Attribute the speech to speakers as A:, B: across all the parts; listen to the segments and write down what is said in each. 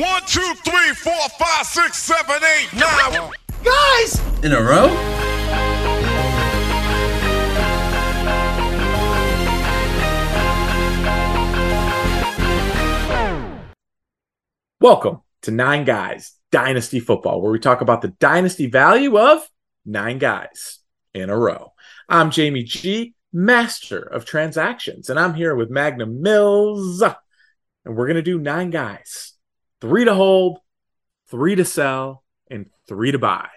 A: One, two, three, four, five, six, seven, eight, nine.
B: Guys!
C: In a row?
D: Welcome to Nine Guys Dynasty Football, where we talk about the dynasty value of nine guys in a row. I'm Jamie G, master of transactions, and I'm here with Magnum Mills, and we're going to do nine guys three to hold, three to sell, and three to buy.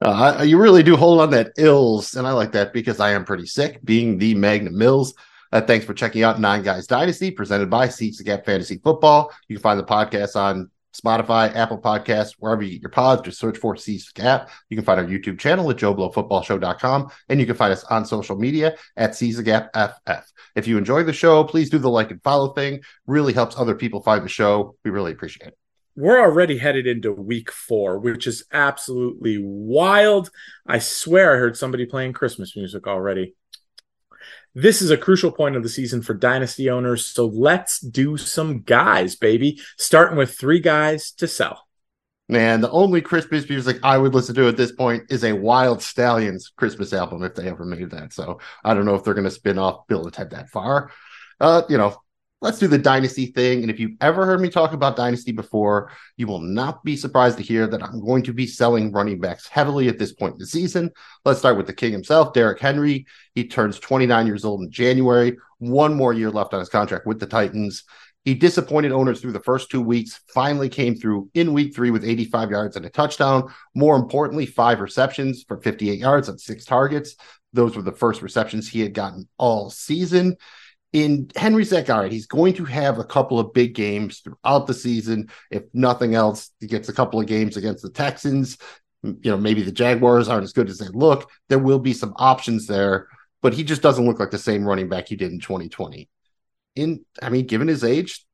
B: Uh, you really do hold on that ills, and I like that because I am pretty sick being the Magnum Mills. Uh, thanks for checking out Nine Guys Dynasty, presented by Seize the Gap Fantasy Football. You can find the podcast on Spotify, Apple Podcasts, wherever you get your pods. Just search for Gap. You can find our YouTube channel at JoeBlowFootballShow.com, and you can find us on social media at Seize the Gap FF. If you enjoy the show, please do the like and follow thing. Really helps other people find the show. We really appreciate it.
D: We're already headed into week four, which is absolutely wild. I swear I heard somebody playing Christmas music already. This is a crucial point of the season for dynasty owners. So let's do some guys, baby. Starting with three guys to sell.
B: Man, the only Christmas music I would listen to at this point is a Wild Stallions Christmas album if they ever made that. So I don't know if they're going to spin off Bill and Ted that far. Uh, you know, let's do the dynasty thing. And if you've ever heard me talk about dynasty before, you will not be surprised to hear that I'm going to be selling running backs heavily at this point in the season. Let's start with the king himself, Derrick Henry. He turns 29 years old in January, one more year left on his contract with the Titans. He disappointed owners through the first two weeks, finally came through in week three with 85 yards and a touchdown. More importantly, five receptions for 58 yards on six targets. Those were the first receptions he had gotten all season in Henry Zachariah, he's going to have a couple of big games throughout the season. If nothing else, he gets a couple of games against the Texans. You know, maybe the Jaguars aren't as good as they look. There will be some options there, but he just doesn't look like the same running back he did in 2020. In, I mean, given his age,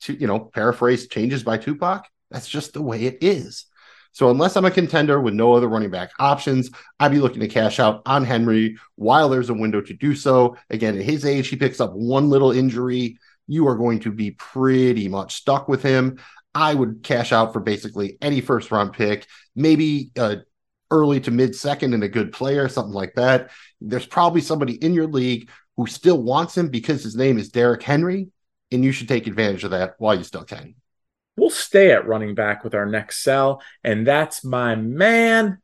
B: to you know, paraphrase changes by Tupac, that's just the way it is. So unless I'm a contender with no other running back options, I'd be looking to cash out on Henry while there's a window to do so. Again, at his age, he picks up one little injury. You are going to be pretty much stuck with him. I would cash out for basically any first round pick, maybe uh, early to mid second and a good player, something like that. There's probably somebody in your league who still wants him because his name is Derrick Henry, and you should take advantage of that while you still can.
D: We'll stay at running back with our next sell, and that's my man,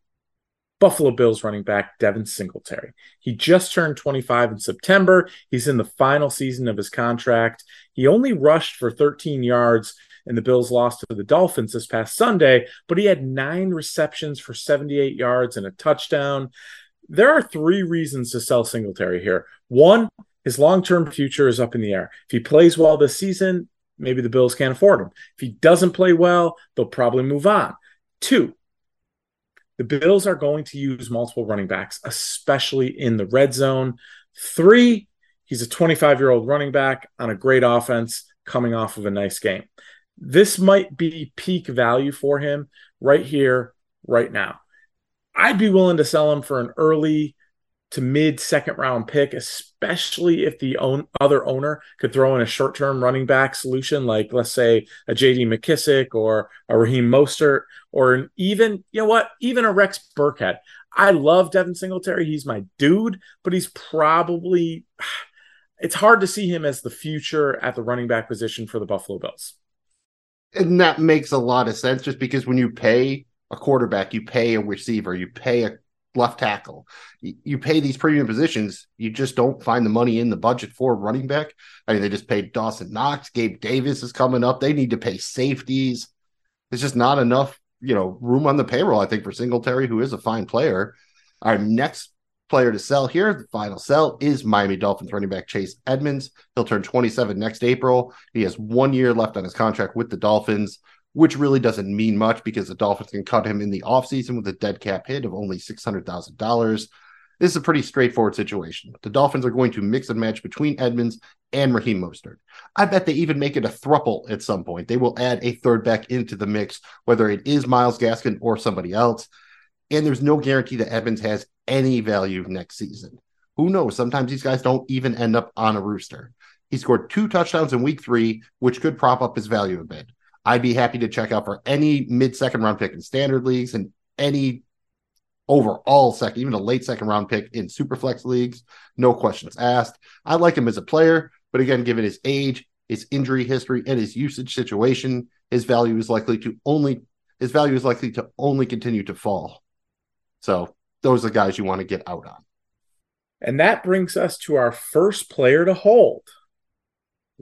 D: Buffalo Bills running back Devin Singletary. He just turned 25 in September. He's in the final season of his contract. He only rushed for 13 yards and the Bills lost to the Dolphins this past Sunday, but he had nine receptions for 78 yards and a touchdown. There are three reasons to sell Singletary here. One, his long term future is up in the air. If he plays well this season, maybe the Bills can't afford him. If he doesn't play well, they'll probably move on. Two, the Bills are going to use multiple running backs, especially in the red zone. Three, he's a 25 year old running back on a great offense coming off of a nice game. This might be peak value for him right here, right now. I'd be willing to sell him for an early to mid second round pick, especially if the own, other owner could throw in a short term running back solution, like let's say a JD McKissic or a Raheem Mostert, or an even, you know what, even a Rex Burkhead. I love Devin Singletary. He's my dude, but he's probably, it's hard to see him as the future at the running back position for the Buffalo Bills.
B: And that makes a lot of sense just because when you pay a quarterback, you pay a receiver, you pay a left tackle. You pay these premium positions, you just don't find the money in the budget for running back. I mean, they just paid Dawson Knox, Gabe Davis is coming up. They need to pay safeties. It's just not enough, you know, room on the payroll, I think, for Singletary, who is a fine player. Our next player to sell here, the final sell is Miami Dolphins running back Chase Edmonds. He'll turn 27 next April. He has one year left on his contract with the Dolphins which really doesn't mean much because the Dolphins can cut him in the offseason with a dead cap hit of only $600,000. This is a pretty straightforward situation. The Dolphins are going to mix and match between Edmonds and Raheem Mostert. I bet they even make it a thruple at some point. They will add a third back into the mix, whether it is Myles Gaskin or somebody else. And there's no guarantee that Edmonds has any value next season. Who knows? Sometimes these guys don't even end up on a rooster. He scored two touchdowns in week three, which could prop up his value a bit. I'd be happy to check out for any mid second round pick in standard leagues and any overall second, even a late second round pick in super flex leagues. No questions asked. I like him as a player, but again, given his age, his injury history, and his usage situation, his value is likely to only his value is likely to only continue to fall. So those are the guys you want to get out on.
D: And that brings us to our first player to hold.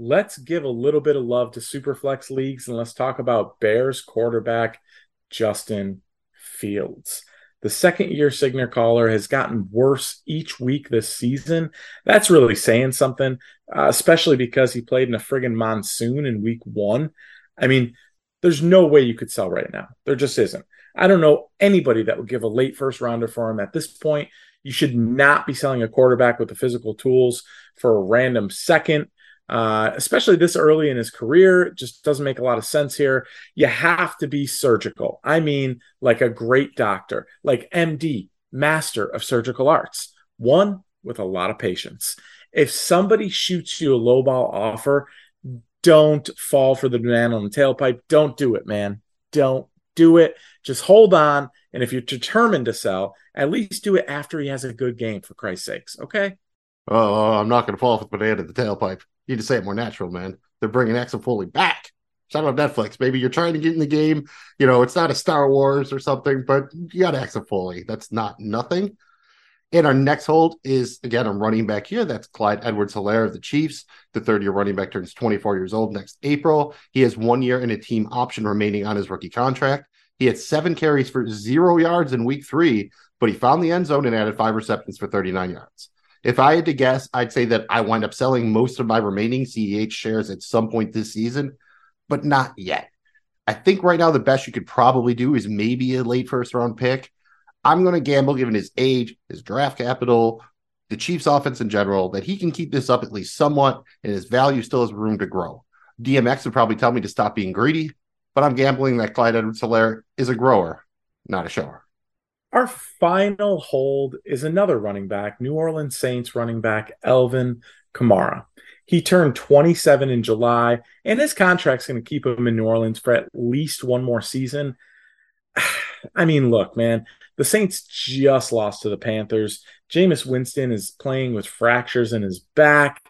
D: Let's give a little bit of love to Superflex leagues and let's talk about Bears quarterback Justin Fields. The second year signal caller has gotten worse each week this season. That's really saying something, uh, especially because he played in a friggin' monsoon in week one. I mean, there's no way you could sell right now. There just isn't. I don't know anybody that would give a late first rounder for him at this point. You should not be selling a quarterback with the physical tools for a random second, uh, especially this early in his career. Just doesn't make a lot of sense here. You have to be surgical. I mean, like a great doctor, like MD, master of surgical arts, one with a lot of patience. If somebody shoots you a lowball offer, don't fall for the banana on the tailpipe. Don't do it, man. Don't do it. Just hold on. And if you're determined to sell, at least do it after he has a good game, for Christ's sakes. Okay.
B: Oh, I'm not going to fall for the banana in the tailpipe. Need to say it more natural, man. They're bringing Axel Foley back. Shout out Netflix, maybe you're trying to get in the game. You know, it's not a Star Wars or something, but you got Axel Foley. That's not nothing. And our next hold is again a running back here. That's Clyde Edwards Helaire of the Chiefs. The third year running back turns 24 years old next April. He has one year and a team option remaining on his rookie contract. He had seven carries for zero yards in week three, but he found the end zone and added five receptions for 39 yards. If I had to guess, I'd say that I wind up selling most of my remaining CEH shares at some point this season, but not yet. I think right now the best you could probably do is maybe a late first round pick. I'm going to gamble, given his age, his draft capital, the Chiefs' offense in general, that he can keep this up at least somewhat, and his value still has room to grow. DMX would probably tell me to stop being greedy, but I'm gambling that Clyde Edwards Helaire is a grower, not a shower.
D: Our final hold is another running back, New Orleans Saints running back Alvin Kamara. He turned 27 in July, and his contract's going to keep him in New Orleans for at least one more season. I mean, look, man, the Saints just lost to the Panthers. Jameis Winston is playing with fractures in his back.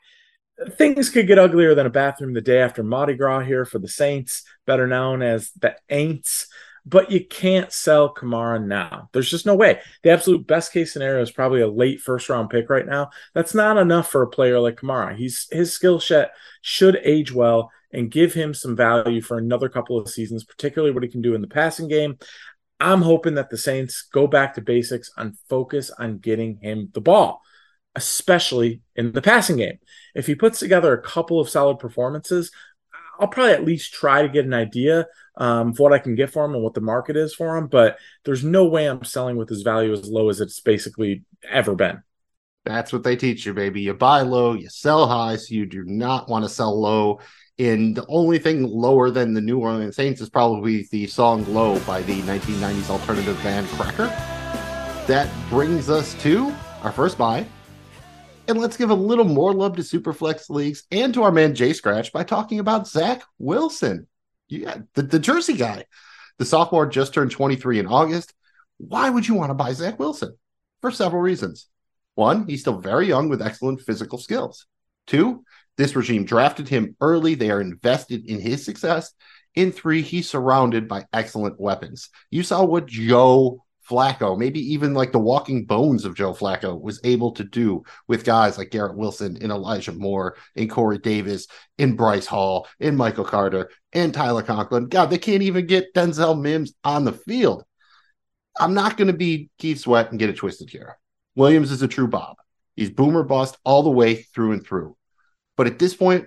D: Things could get uglier than a bathroom the day after Mardi Gras here for the Saints, better known as the Aints. But you can't sell Kamara now. There's just no way. The absolute best case scenario is probably a late first round pick right now. That's not enough for a player like Kamara. He's his skill set should age well and give him some value for another couple of seasons, particularly what he can do in the passing game. I'm hoping that the Saints go back to basics and focus on getting him the ball, especially in the passing game. If he puts together a couple of solid performances, I'll probably at least try to get an idea um, of what I can get for him and what the market is for him. But there's no way I'm selling with his value as low as it's basically ever been.
B: That's what they teach you, baby. You buy low, you sell high, so you do not want to sell low and the only thing lower than the New Orleans Saints is probably the song Low by the 1990s alternative band Cracker. That brings us to our first buy. And let's give a little more love to Superflex leagues and to our man Jay Scratch by talking about Zach Wilson. Yeah, the, the Jersey guy. The sophomore just turned 23 in August. Why would you want to buy Zach Wilson? For several reasons. One, he's still very young with excellent physical skills. Two, this regime drafted him early. They are invested in his success. In three, he's surrounded by excellent weapons. You saw what Joe Flacco, maybe even like the walking bones of Joe Flacco, was able to do with guys like Garrett Wilson and Elijah Moore and Corey Davis and Bryce Hall and Michael Carter and Tyler Conklin. God, they can't even get Denzel Mims on the field. I'm not going to be Keith Sweat and get it twisted here. Williams is a true Bob. He's boomer bust all the way through and through. But at this point,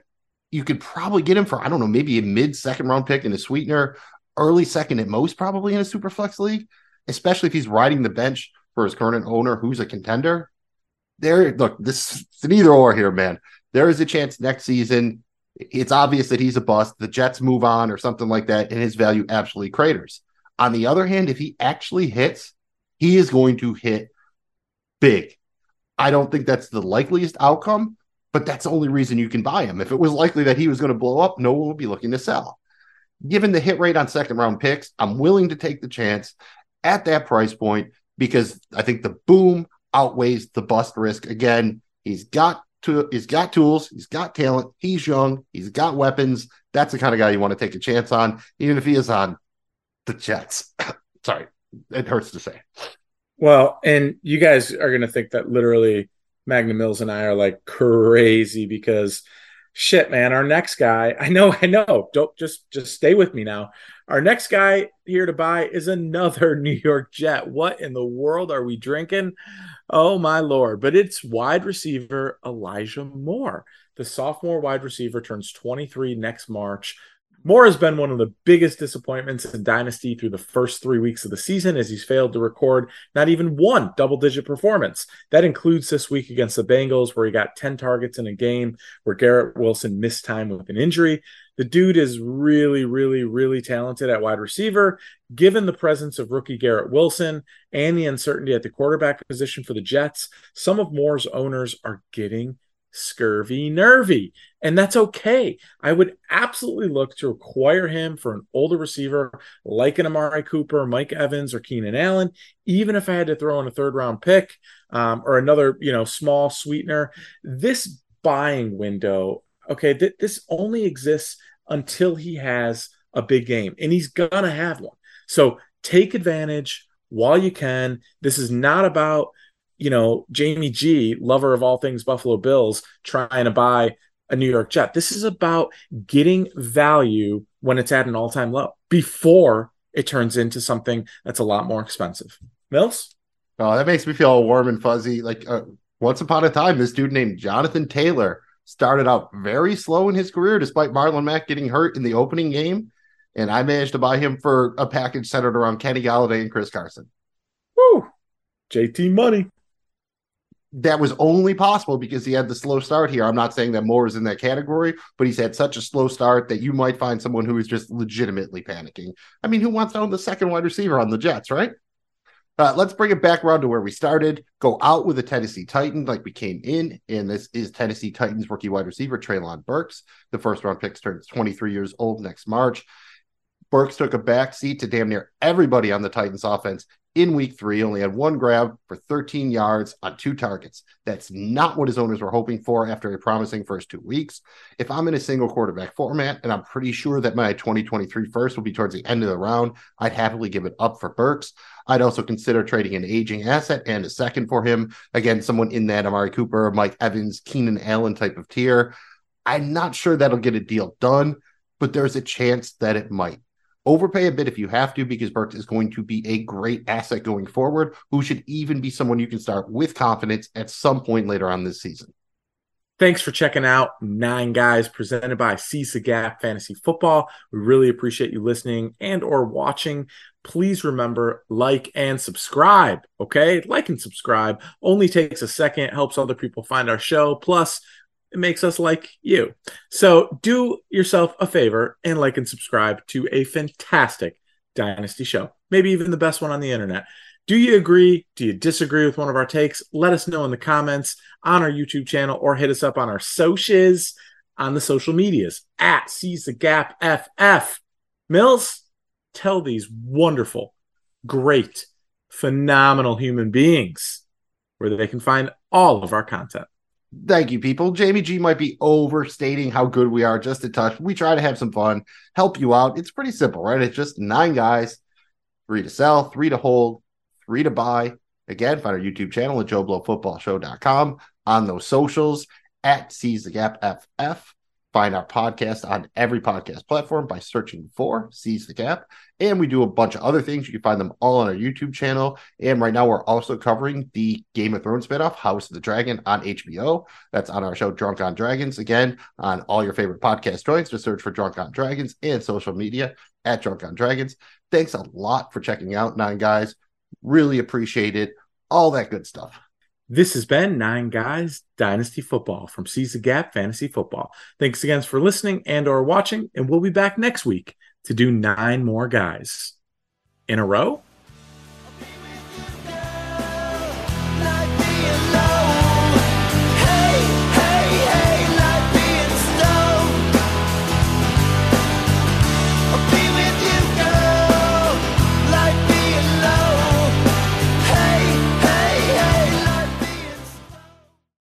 B: you could probably get him for, I don't know, maybe a mid second round pick in a sweetener, early second at most, probably in a super flex league, especially if he's riding the bench for his current owner who's a contender. There, look, this it's an either or here, man. There is a chance next season. It's obvious that he's a bust. The Jets move on or something like that, and his value absolutely craters. On the other hand, if he actually hits, he is going to hit big. I don't think that's the likeliest outcome, but that's the only reason you can buy him. If it was likely that he was going to blow up, no one would be looking to sell. given the hit rate on second round picks, I'm willing to take the chance at that price point because I think the boom outweighs the bust risk. Again, he's got to he's got tools, he's got talent, he's young, he's got weapons. That's the kind of guy you want to take a chance on, even if he is on the Jets. Sorry, it hurts to say.
D: Well, and you guys are going to think that literally Magnum Mills and I are like crazy because shit, man, our next guy, I know, I know, don't just just stay with me now. Our next guy here to buy is another New York Jet. What in the world are we drinking? Oh my lord! But it's wide receiver Elijah Moore. The sophomore wide receiver turns 23 next March. Moore has been one of the biggest disappointments in Dynasty through the first three weeks of the season as he's failed to record not even one double digit performance. That includes this week against the Bengals, where he got 10 targets in a game where Garrett Wilson missed time with an injury. The dude is really, really, really talented at wide receiver. Given the presence of rookie Garrett Wilson and the uncertainty at the quarterback position for the Jets, some of Moore's owners are getting scurvy nervy. And that's okay. I would absolutely look to acquire him for an older receiver like an Amari Cooper, Mike Evans, or Keenan Allen, even if I had to throw in a third round pick um, or another, you know, small sweetener. This buying window, okay, th- this only exists until he has a big game, and he's gonna have one. So take advantage while you can. This is not about you know, Jamie G, lover of all things Buffalo Bills, trying to buy a New York Jet. This is about getting value when it's at an all time low before it turns into something that's a lot more expensive. Mills?
B: Oh, that makes me feel all warm and fuzzy. Like uh, once upon a time, this dude named Jonathan Taylor started out very slow in his career, despite Marlon Mack getting hurt in the opening game. And I managed to buy him for a package centered around Kenny Golladay and Chris Carson.
D: Woo! JT money
B: that was only possible because he had the slow start here. I'm not saying that Moore is in that category, but he's had such a slow start that you might find someone who is just legitimately panicking. I mean, who wants to own the second wide receiver on the Jets, right? Uh, let's bring it back around to where we started. Go out with the Tennessee Titans like we came in, and this is Tennessee Titans rookie wide receiver Treylon Burks. The first round pick turns 23 years old next March. Burks took a back seat to damn near everybody on the Titans offense in week three, only had one grab for 13 yards on two targets. That's not what his owners were hoping for after a promising first two weeks. If I'm in a single quarterback format, and I'm pretty sure that my 2023 first will be towards the end of the round, I'd happily give it up for Burks. I'd also consider trading an aging asset and a second for him. Again, someone in that Amari Cooper, Mike Evans, Keenan Allen type of tier. I'm not sure that'll get a deal done, but there's a chance that it might. Overpay a bit if you have to, because Burks is going to be a great asset going forward, who should even be someone you can start with confidence at some point later on this season.
D: Thanks for checking out Nine Guys presented by the Gap Fantasy Football. We really appreciate you listening and or watching. Please remember like and subscribe, okay? Like and subscribe only takes a second, helps other people find our show. Plus, it makes us like you. So do yourself a favor and like and subscribe to a fantastic Dynasty show, maybe even the best one on the internet. Do you agree? Do you disagree with one of our takes? Let us know in the comments on our YouTube channel or hit us up on our socials on the social medias at Seize the Gap FF. Mills, tell these wonderful, great, phenomenal human beings where they can find all of our content.
B: Thank you, people. Jamie G might be overstating how good we are just a touch. We try to have some fun, help you out. It's pretty simple, right? It's just nine guys, three to sell, three to hold, three to buy. Again, find our YouTube channel at JoeBlowFootballShow.com on those socials at Seize the Gap FF. Find our podcast on every podcast platform by searching for Seize the Gap. And we do a bunch of other things. You can find them all on our YouTube channel. And right now, we're also covering the Game of Thrones spinoff, House of the Dragon, on HBO. That's on our show, Drunk on Dragons. Again, on all your favorite podcast joints, just search for Drunk on Dragons and social media at Drunk on Dragons. Thanks a lot for checking out, Nine Guys. Really appreciate it. All that good stuff.
D: This has been Nine Guys Dynasty Football from Seize the Gap Fantasy Football. Thanks again for listening and or watching, and we'll be back next week to do nine more guys in a row.